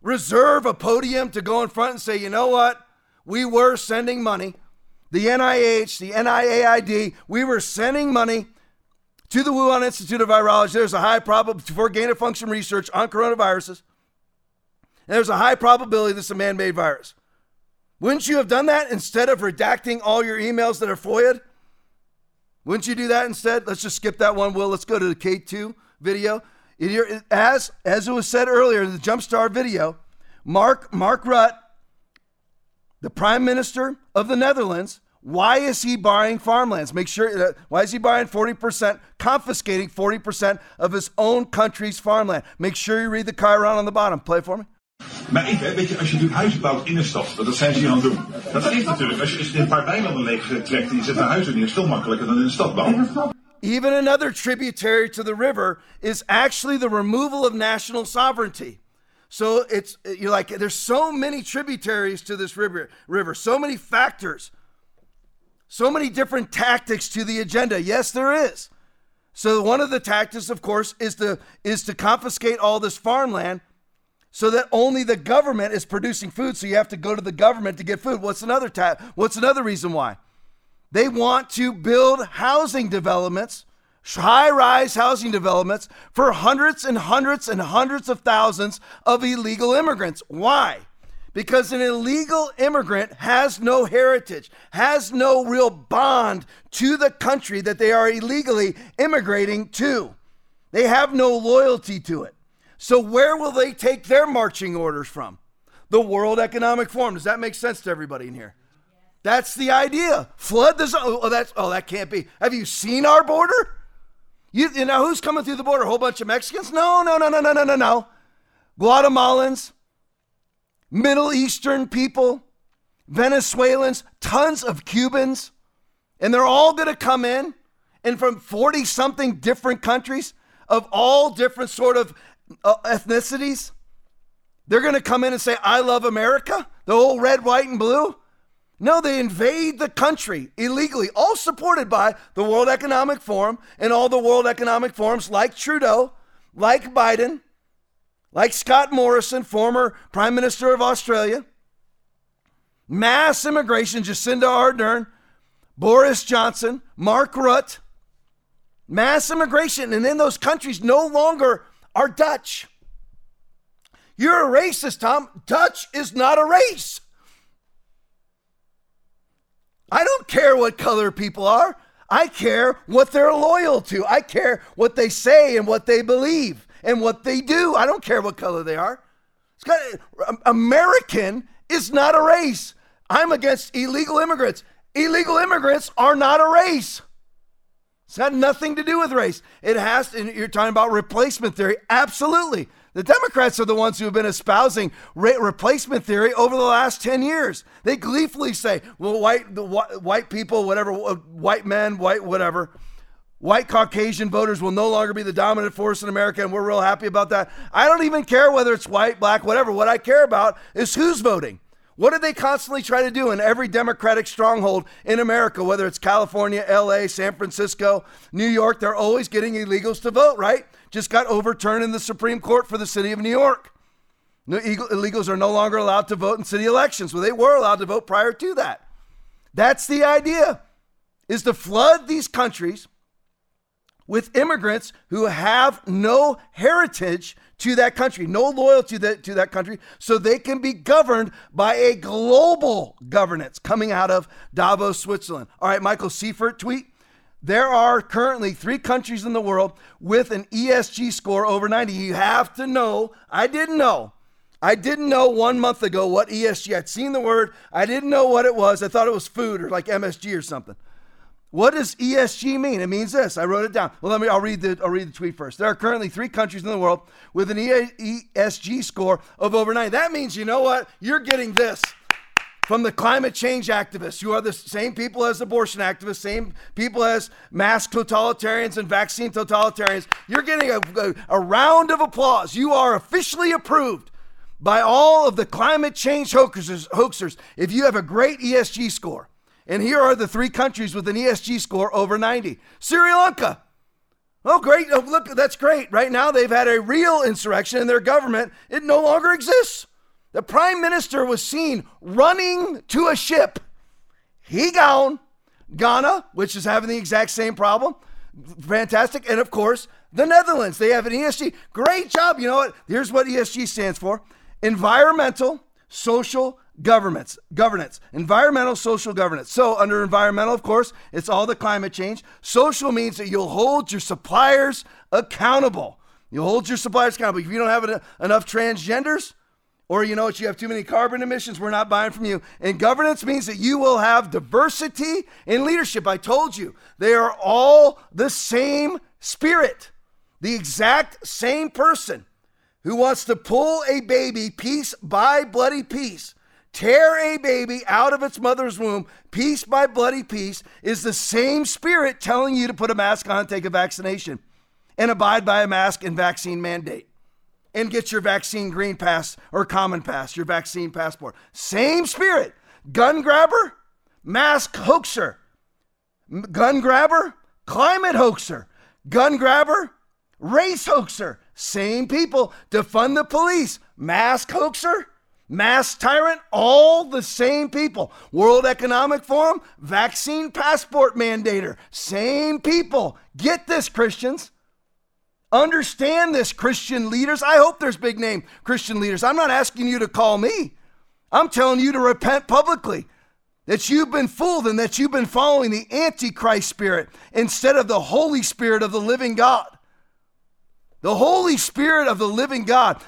reserve a podium to go in front and say, you know what? We were sending money. The NIH, the NIAID, we were sending money to the Wuhan Institute of Virology. There's a high probability for gain of function research on coronaviruses. And there's a high probability this is a man made virus. Wouldn't you have done that instead of redacting all your emails that are FOIA'd? Wouldn't you do that instead? Let's just skip that one, Will. Let's go to the K2 video. As, as it was said earlier in the Jumpstart video, Mark, Mark Rutte, the Prime Minister of the Netherlands, why is he buying farmlands? Make sure that, why is he buying 40%, confiscating 40% of his own country's farmland? Make sure you read the chyron on the bottom. Play for me. Maar even, weet je, als je natuurlijk huizen bouwt in een stad, dat zijn ze hier aan het doen. Dat geeft natuurlijk, als je, als je een paar weilanden leeg eh, trekt en je zet daar huizen neer, is veel makkelijker dan in een stad bouwen. Even another tributary to the river is actually the removal of national sovereignty. So it's eh, you're like there's so many tributaries to this river, river, so many factors, so many different tactics to the agenda. Yes, there is. So one of the tactics, of course, is to is to confiscate all this farmland so that only the government is producing food. So you have to go to the government to get food. What's another ta- What's another reason why? They want to build housing developments, high-rise housing developments for hundreds and hundreds and hundreds of thousands of illegal immigrants. Why? Because an illegal immigrant has no heritage, has no real bond to the country that they are illegally immigrating to. They have no loyalty to it. So, where will they take their marching orders from? The World Economic Forum. Does that make sense to everybody in here? That's the idea. Flood the zone. Oh, that's oh, that can't be. Have you seen our border? You, you know who's coming through the border? A whole bunch of Mexicans? No, no, no, no, no, no, no, no. Guatemalans, Middle Eastern people, Venezuelans, tons of Cubans, and they're all going to come in, and from forty something different countries of all different sort of uh, ethnicities. They're going to come in and say, I love America, the whole red, white, and blue. No, they invade the country illegally, all supported by the World Economic Forum and all the World Economic Forums like Trudeau, like Biden, like Scott Morrison, former Prime Minister of Australia. Mass immigration, Jacinda Ardern, Boris Johnson, Mark Rutte. Mass immigration. And in those countries, no longer are Dutch. You're a racist, Tom. Dutch is not a race. I don't care what color people are. I care what they're loyal to. I care what they say and what they believe and what they do. I don't care what color they are. Got, um, American is not a race. I'm against illegal immigrants. Illegal immigrants are not a race. It's got nothing to do with race. It has, to, you're talking about replacement theory. Absolutely. The Democrats are the ones who have been espousing replacement theory over the last 10 years. They gleefully say, well, white, the, white people, whatever, uh, white men, white whatever, white Caucasian voters will no longer be the dominant force in America, and we're real happy about that. I don't even care whether it's white, black, whatever. What I care about is who's voting. What do they constantly try to do in every Democratic stronghold in America, whether it's California, LA, San Francisco, New York? They're always getting illegals to vote, right? Just got overturned in the Supreme Court for the city of New York. Illegals are no longer allowed to vote in city elections. Well, they were allowed to vote prior to that. That's the idea, is to flood these countries with immigrants who have no heritage to that country, no loyalty to that, to that country, so they can be governed by a global governance coming out of Davos, Switzerland. All right, Michael Seifert tweet. There are currently three countries in the world with an ESG score over 90. You have to know, I didn't know. I didn't know one month ago what ESG. I'd seen the word. I didn't know what it was. I thought it was food or like MSG or something. What does ESG mean? It means this. I wrote it down. Well, let me. I'll read the. I'll read the tweet first. There are currently three countries in the world with an ESG score of over 90. That means you know what? You're getting this from the climate change activists. You are the same people as abortion activists, same people as mask totalitarians and vaccine totalitarians. You're getting a, a, a round of applause. You are officially approved by all of the climate change hoaxers, hoaxers if you have a great ESG score. And here are the three countries with an ESG score over 90. Sri Lanka. Oh, great. Oh, look, that's great. Right now, they've had a real insurrection in their government. It no longer exists. The prime minister was seen running to a ship. He gone. Ghana, which is having the exact same problem. Fantastic. And of course, the Netherlands. They have an ESG. Great job. You know what? Here's what ESG stands for environmental, social, governments, governance, environmental, social governance. So, under environmental, of course, it's all the climate change. Social means that you'll hold your suppliers accountable. You'll hold your suppliers accountable. If you don't have enough transgenders, or you know what, you have too many carbon emissions, we're not buying from you. And governance means that you will have diversity in leadership. I told you, they are all the same spirit, the exact same person who wants to pull a baby piece by bloody piece tear a baby out of its mother's womb, piece by bloody piece, is the same spirit telling you to put a mask on take a vaccination and abide by a mask and vaccine mandate and get your vaccine green pass or common pass, your vaccine passport. Same spirit. Gun grabber, mask hoaxer. Gun grabber, climate hoaxer. Gun grabber, race hoaxer. Same people. Defund the police, mask hoaxer mass tyrant, all the same people. World Economic Forum, vaccine passport mandator, same people. Get this, Christians. Understand this, Christian leaders. I hope there's big name Christian leaders. I'm not asking you to call me. I'm telling you to repent publicly that you've been fooled and that you've been following the Antichrist spirit instead of the Holy Spirit of the living God. The Holy Spirit of the living God.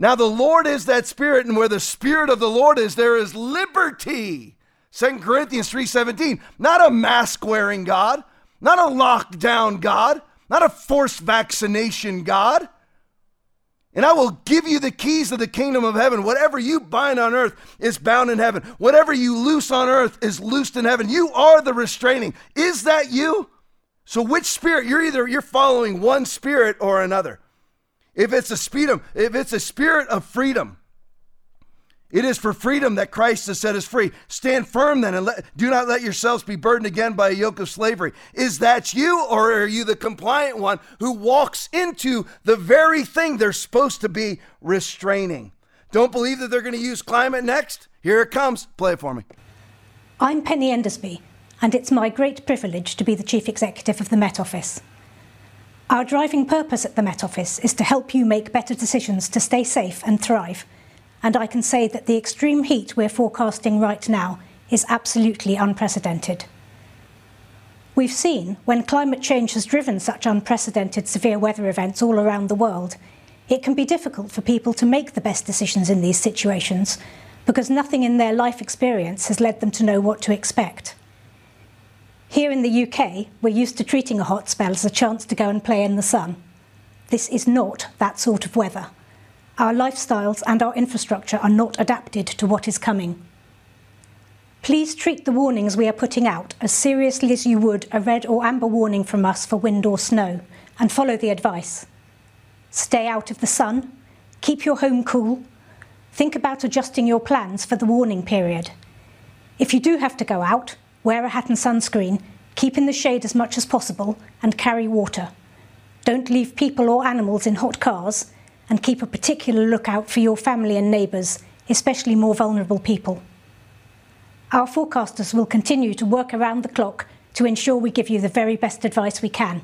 Now the Lord is that spirit, and where the spirit of the Lord is, there is liberty. 2 Corinthians 3:17. Not a mask wearing God, not a lockdown God, not a forced vaccination God. And I will give you the keys of the kingdom of heaven. Whatever you bind on earth is bound in heaven. Whatever you loose on earth is loosed in heaven. You are the restraining. Is that you? So which spirit? You're either you're following one spirit or another. If it's a freedom, if it's a spirit of freedom, it is for freedom that Christ has set us free. Stand firm then and let, do not let yourselves be burdened again by a yoke of slavery. Is that you, or are you the compliant one who walks into the very thing they're supposed to be restraining? Don't believe that they're going to use climate next? Here it comes. Play it for me. I'm Penny Endersby, and it's my great privilege to be the Chief Executive of the Met Office. Our driving purpose at the Met Office is to help you make better decisions to stay safe and thrive. And I can say that the extreme heat we're forecasting right now is absolutely unprecedented. We've seen when climate change has driven such unprecedented severe weather events all around the world, it can be difficult for people to make the best decisions in these situations because nothing in their life experience has led them to know what to expect. Here in the UK, we're used to treating a hot spell as a chance to go and play in the sun. This is not that sort of weather. Our lifestyles and our infrastructure are not adapted to what is coming. Please treat the warnings we are putting out as seriously as you would a red or amber warning from us for wind or snow, and follow the advice. Stay out of the sun, keep your home cool, think about adjusting your plans for the warning period. If you do have to go out, wear a hat and sunscreen, keep in the shade as much as possible, and carry water. Don't leave people or animals in hot cars, and keep a particular lookout for your family and neighbours, especially more vulnerable people. Our forecasters will continue to work around the clock to ensure we give you the very best advice we can.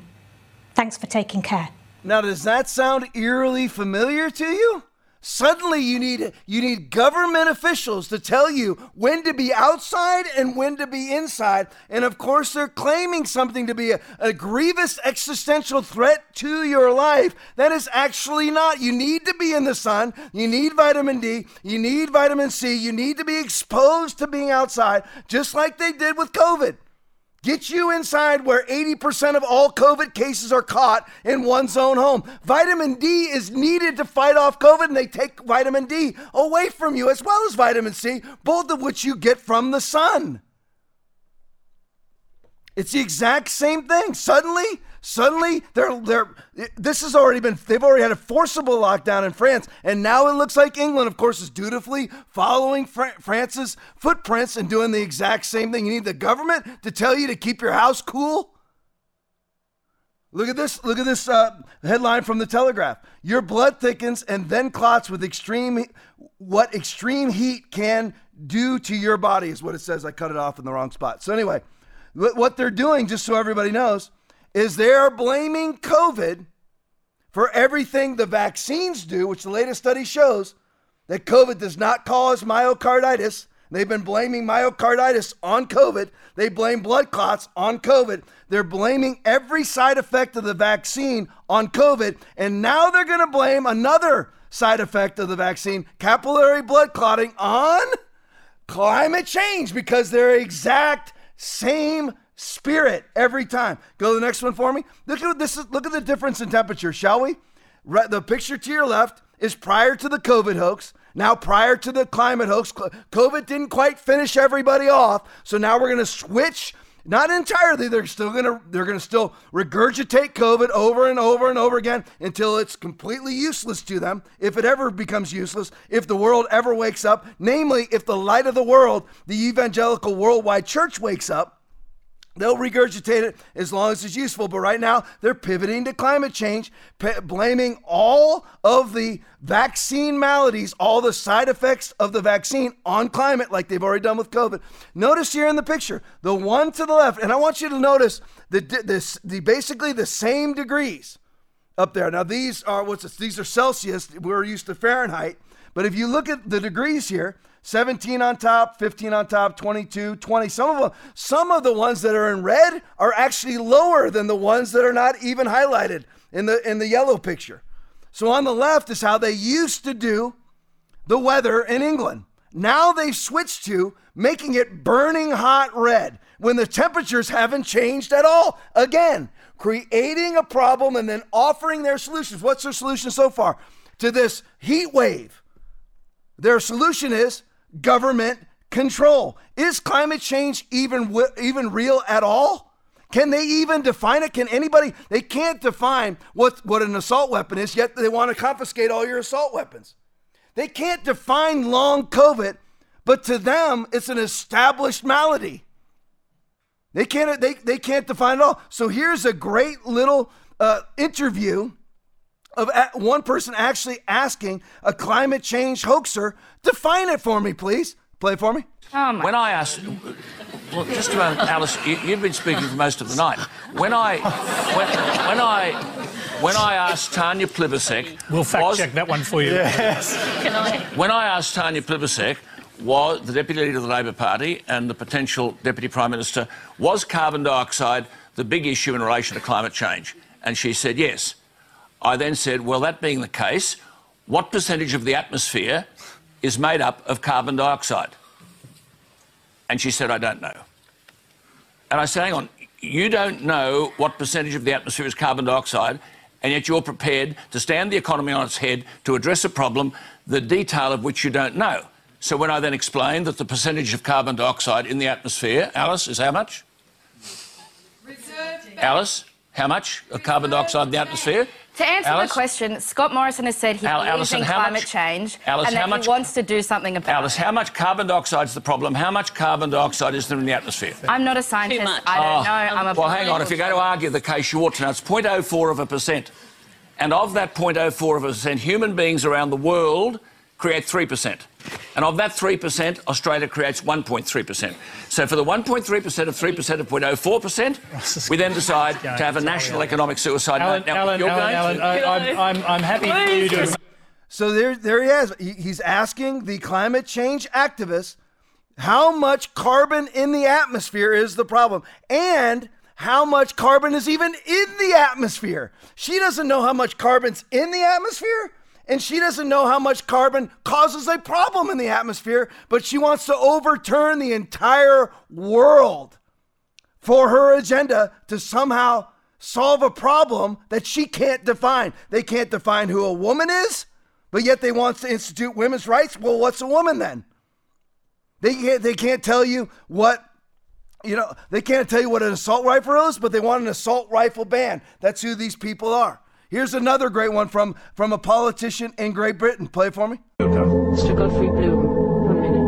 Thanks for taking care. Now, does that sound eerily familiar to you? Suddenly you need you need government officials to tell you when to be outside and when to be inside. And of course they're claiming something to be a, a grievous existential threat to your life. That is actually not. You need to be in the sun. You need vitamin D. You need vitamin C. You need to be exposed to being outside, just like they did with COVID. Get you inside where 80% of all COVID cases are caught in one's own home. Vitamin D is needed to fight off COVID, and they take vitamin D away from you as well as vitamin C, both of which you get from the sun. It's the exact same thing. Suddenly, Suddenly, they're they're this has already been they've already had a forcible lockdown in France, and now it looks like England, of course, is dutifully following Fra- France's footprints and doing the exact same thing. You need the government to tell you to keep your house cool. Look at this. Look at this uh, headline from the Telegraph. Your blood thickens and then clots with extreme. What extreme heat can do to your body is what it says. I cut it off in the wrong spot. So anyway, what they're doing, just so everybody knows, is they are blaming COVID for everything the vaccines do, which the latest study shows that COVID does not cause myocarditis. They've been blaming myocarditis on COVID. They blame blood clots on COVID. They're blaming every side effect of the vaccine on COVID. And now they're going to blame another side effect of the vaccine, capillary blood clotting, on climate change because they're exact same spirit every time. Go to the next one for me. Look at this. Look at the difference in temperature, shall we? The picture to your left is prior to the COVID hoax. Now, prior to the climate hoax, COVID didn't quite finish everybody off. So now we're going to switch. Not entirely. They're still gonna they're gonna still regurgitate COVID over and over and over again until it's completely useless to them. If it ever becomes useless, if the world ever wakes up, namely if the light of the world, the evangelical worldwide church wakes up, They'll regurgitate it as long as it's useful. But right now, they're pivoting to climate change, p- blaming all of the vaccine maladies, all the side effects of the vaccine on climate, like they've already done with COVID. Notice here in the picture, the one to the left, and I want you to notice the, this, the basically the same degrees up there. Now, these are what's this? These are Celsius. We're used to Fahrenheit. But if you look at the degrees here, 17 on top, 15 on top, 22, 20. Some of them, some of the ones that are in red are actually lower than the ones that are not even highlighted in the in the yellow picture. So on the left is how they used to do the weather in England. Now they've switched to making it burning hot red when the temperatures haven't changed at all. Again, creating a problem and then offering their solutions. What's their solution so far to this heat wave? Their solution is government control. Is climate change even even real at all? Can they even define it? Can anybody? They can't define what, what an assault weapon is, yet they want to confiscate all your assault weapons. They can't define long COVID, but to them, it's an established malady. They can't, they, they can't define it all. So here's a great little uh, interview of one person actually asking a climate change hoaxer, define it for me, please. Play it for me. Oh when I asked, well, just about Alice, you, have been speaking for most of the night. When I, when, when I, when I asked Tanya Plibersek, we'll fact was, check that one for you. Yes. Can I? When I asked Tanya Plibersek, was the deputy leader of the Labor Party and the potential deputy prime minister was carbon dioxide the big issue in relation to climate change? And she said yes. I then said, well, that being the case, what percentage of the atmosphere is made up of carbon dioxide? And she said, I don't know. And I said, hang on, you don't know what percentage of the atmosphere is carbon dioxide, and yet you're prepared to stand the economy on its head to address a problem, the detail of which you don't know. So when I then explained that the percentage of carbon dioxide in the atmosphere, Alice, is how much? Alice, how much of carbon dioxide in the atmosphere? To answer Alice? the question, Scott Morrison has said he Al- believes Alison, in how climate much- change Alice, and how that much- he wants to do something about Alice, it. how much carbon dioxide is the problem? How much carbon dioxide is there in the atmosphere? I'm not a scientist. much. I don't Oh, know. I'm a well, hang on. If you're going to argue the case, you ought to know it's 0.04 of a percent. And of that 0.04 of a percent, human beings around the world create 3%. And of that 3%, Australia creates 1.3%. So for the 1.3% of 3% of 0.04%, we then decide to have a national economic suicide Alan, note. Now, Alan, you're Alan, going Alan, to- I, I'm, I'm, I'm happy for you to. So there, there he is. He- He's asking the climate change activists how much carbon in the atmosphere is the problem and how much carbon is even in the atmosphere. She doesn't know how much carbon's in the atmosphere and she doesn't know how much carbon causes a problem in the atmosphere, but she wants to overturn the entire world for her agenda to somehow solve a problem that she can't define. They can't define who a woman is, but yet they want to institute women's rights. Well, what's a woman then? They can't, they can't tell you what you know, they can't tell you what an assault rifle is, but they want an assault rifle ban. That's who these people are. Here's another great one from from a politician in Great Britain. Play it for me. Mr. Godfrey Bloom, one minute.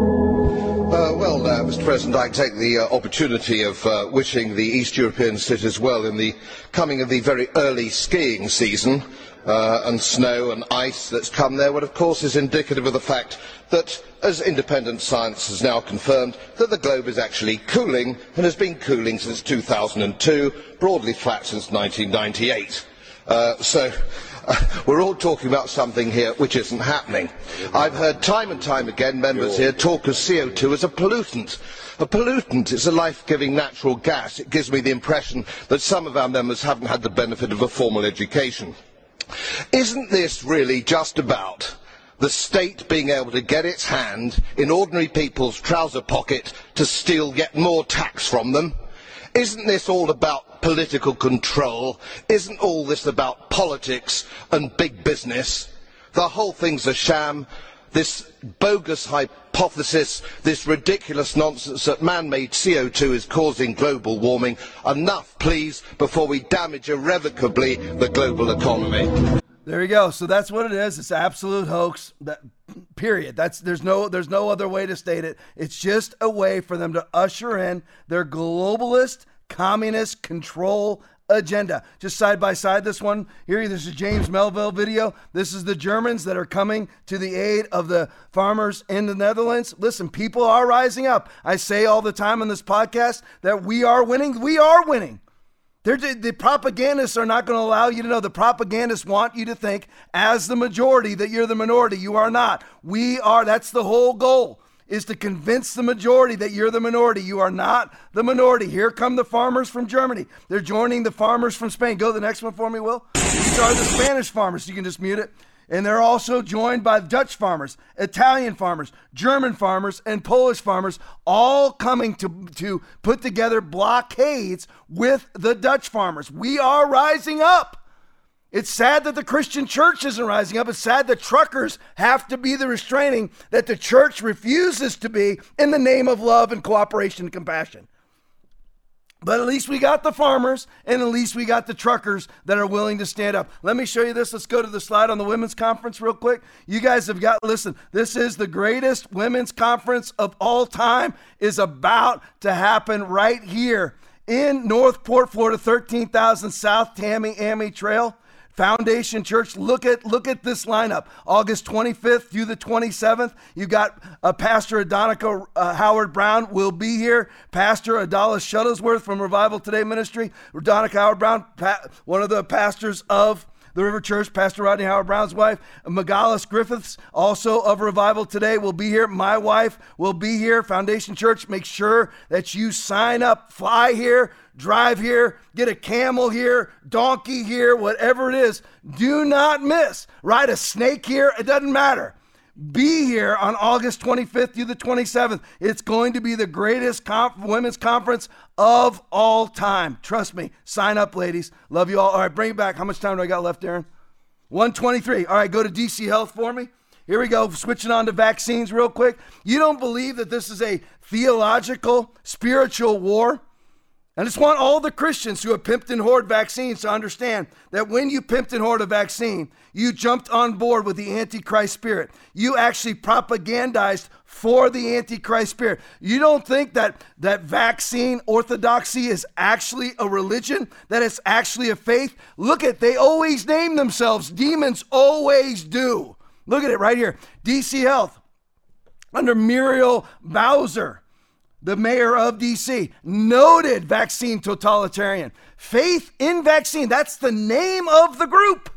Uh, well, uh, Mr. President, I take the uh, opportunity of uh, wishing the East European cities well in the coming of the very early skiing season. Uh, and snow and ice that's come there, what of course is indicative of the fact that, as independent science has now confirmed, that the globe is actually cooling and has been cooling since 2002, broadly flat since 1998. Uh, so we're all talking about something here which isn't happening. I've heard time and time again members here talk of CO2 as a pollutant. A pollutant is a life-giving natural gas. It gives me the impression that some of our members haven't had the benefit of a formal education. Isn't this really just about the state being able to get its hand in ordinary people's trouser pocket to steal yet more tax from them? Isn't this all about political control? Isn't all this about politics and big business? The whole thing's a sham. This bogus hypothesis, this ridiculous nonsense that man-made CO2 is causing global warming. Enough, please, before we damage irrevocably the global economy. There you go. So that's what it is. It's absolute hoax. That period. That's there's no there's no other way to state it. It's just a way for them to usher in their globalist communist control agenda. Just side by side this one here this is James Melville video. This is the Germans that are coming to the aid of the farmers in the Netherlands. Listen, people are rising up. I say all the time on this podcast that we are winning. We are winning. They're, the propagandists are not going to allow you to know. The propagandists want you to think, as the majority, that you're the minority. You are not. We are. That's the whole goal, is to convince the majority that you're the minority. You are not the minority. Here come the farmers from Germany. They're joining the farmers from Spain. Go to the next one for me, Will. These are the Spanish farmers. You can just mute it. And they're also joined by Dutch farmers, Italian farmers, German farmers, and Polish farmers, all coming to, to put together blockades with the Dutch farmers. We are rising up. It's sad that the Christian church isn't rising up. It's sad that truckers have to be the restraining that the church refuses to be in the name of love and cooperation and compassion. But at least we got the farmers and at least we got the truckers that are willing to stand up. Let me show you this. Let's go to the slide on the women's conference real quick. You guys have got listen, this is the greatest women's conference of all time is about to happen right here in North Port, Florida, 13,000 South Tamiami Trail. Foundation Church. Look at look at this lineup. August 25th through the 27th. You got uh, Pastor Adonica uh, Howard-Browne will be here. Pastor Adalis Shuttlesworth from Revival Today Ministry. Adonica Howard-Browne, pa- one of the pastors of the River Church, Pastor Rodney Howard-Browne's wife, Megalis Griffiths, also of Revival Today, will be here. My wife will be here. Foundation Church, make sure that you sign up, fly here, drive here, get a camel here, donkey here, whatever it is. Do not miss. Ride a snake here, it doesn't matter. Be here on August 25th through the 27th. It's going to be the greatest women's conference of all time. Trust me. Sign up, ladies. Love you all. All right, bring it back. How much time do I got left, Aaron? 123. All right, go to DC Health for me. Here we go. Switching on to vaccines real quick. You don't believe that this is a theological, spiritual war? I just want all the Christians who have pimped and hoard vaccines to understand that when you pimped and hoard a vaccine, you jumped on board with the Antichrist spirit. You actually propagandized for the Antichrist spirit. You don't think that that vaccine orthodoxy is actually a religion, that it's actually a faith? Look at, they always name themselves. Demons always do. Look at it right here. DC Health under Muriel Bowser the mayor of DC, noted vaccine totalitarian. Faith in vaccine, that's the name of the group.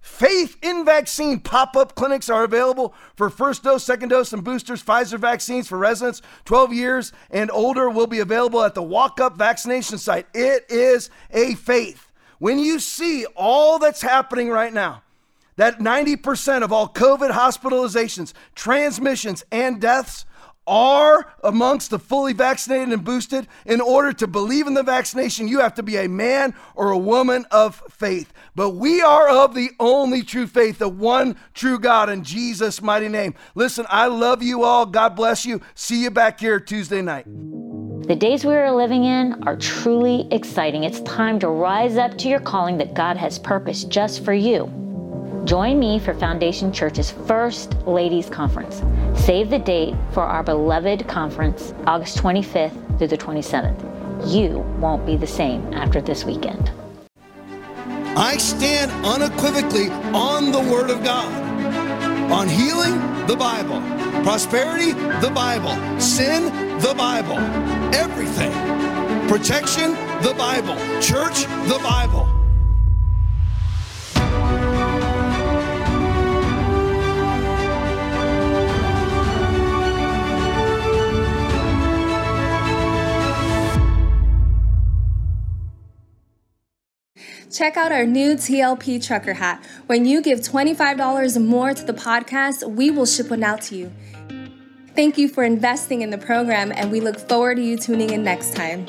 Faith in vaccine pop up clinics are available for first dose, second dose, and boosters. Pfizer vaccines for residents 12 years and older will be available at the walk up vaccination site. It is a faith. When you see all that's happening right now, that 90% of all COVID hospitalizations, transmissions, and deaths are amongst the fully vaccinated and boosted. In order to believe in the vaccination, you have to be a man or a woman of faith. But we are of the only true faith, the one true God in Jesus' mighty name. Listen, I love you all. God bless you. See you back here Tuesday night. The days we are living in are truly exciting. It's time to rise up to your calling that God has purposed just for you. Join me for Foundation Church's first Ladies Conference. Save the date for our beloved conference, August 25th through the 27th. You won't be the same after this weekend. I stand unequivocally on the Word of God. On healing, the Bible. Prosperity, the Bible. Sin, the Bible. Everything. Protection, the Bible. Church, the Bible. Check out our new TLP trucker hat. When you give $25 more to the podcast, we will ship one out to you. Thank you for investing in the program, and we look forward to you tuning in next time.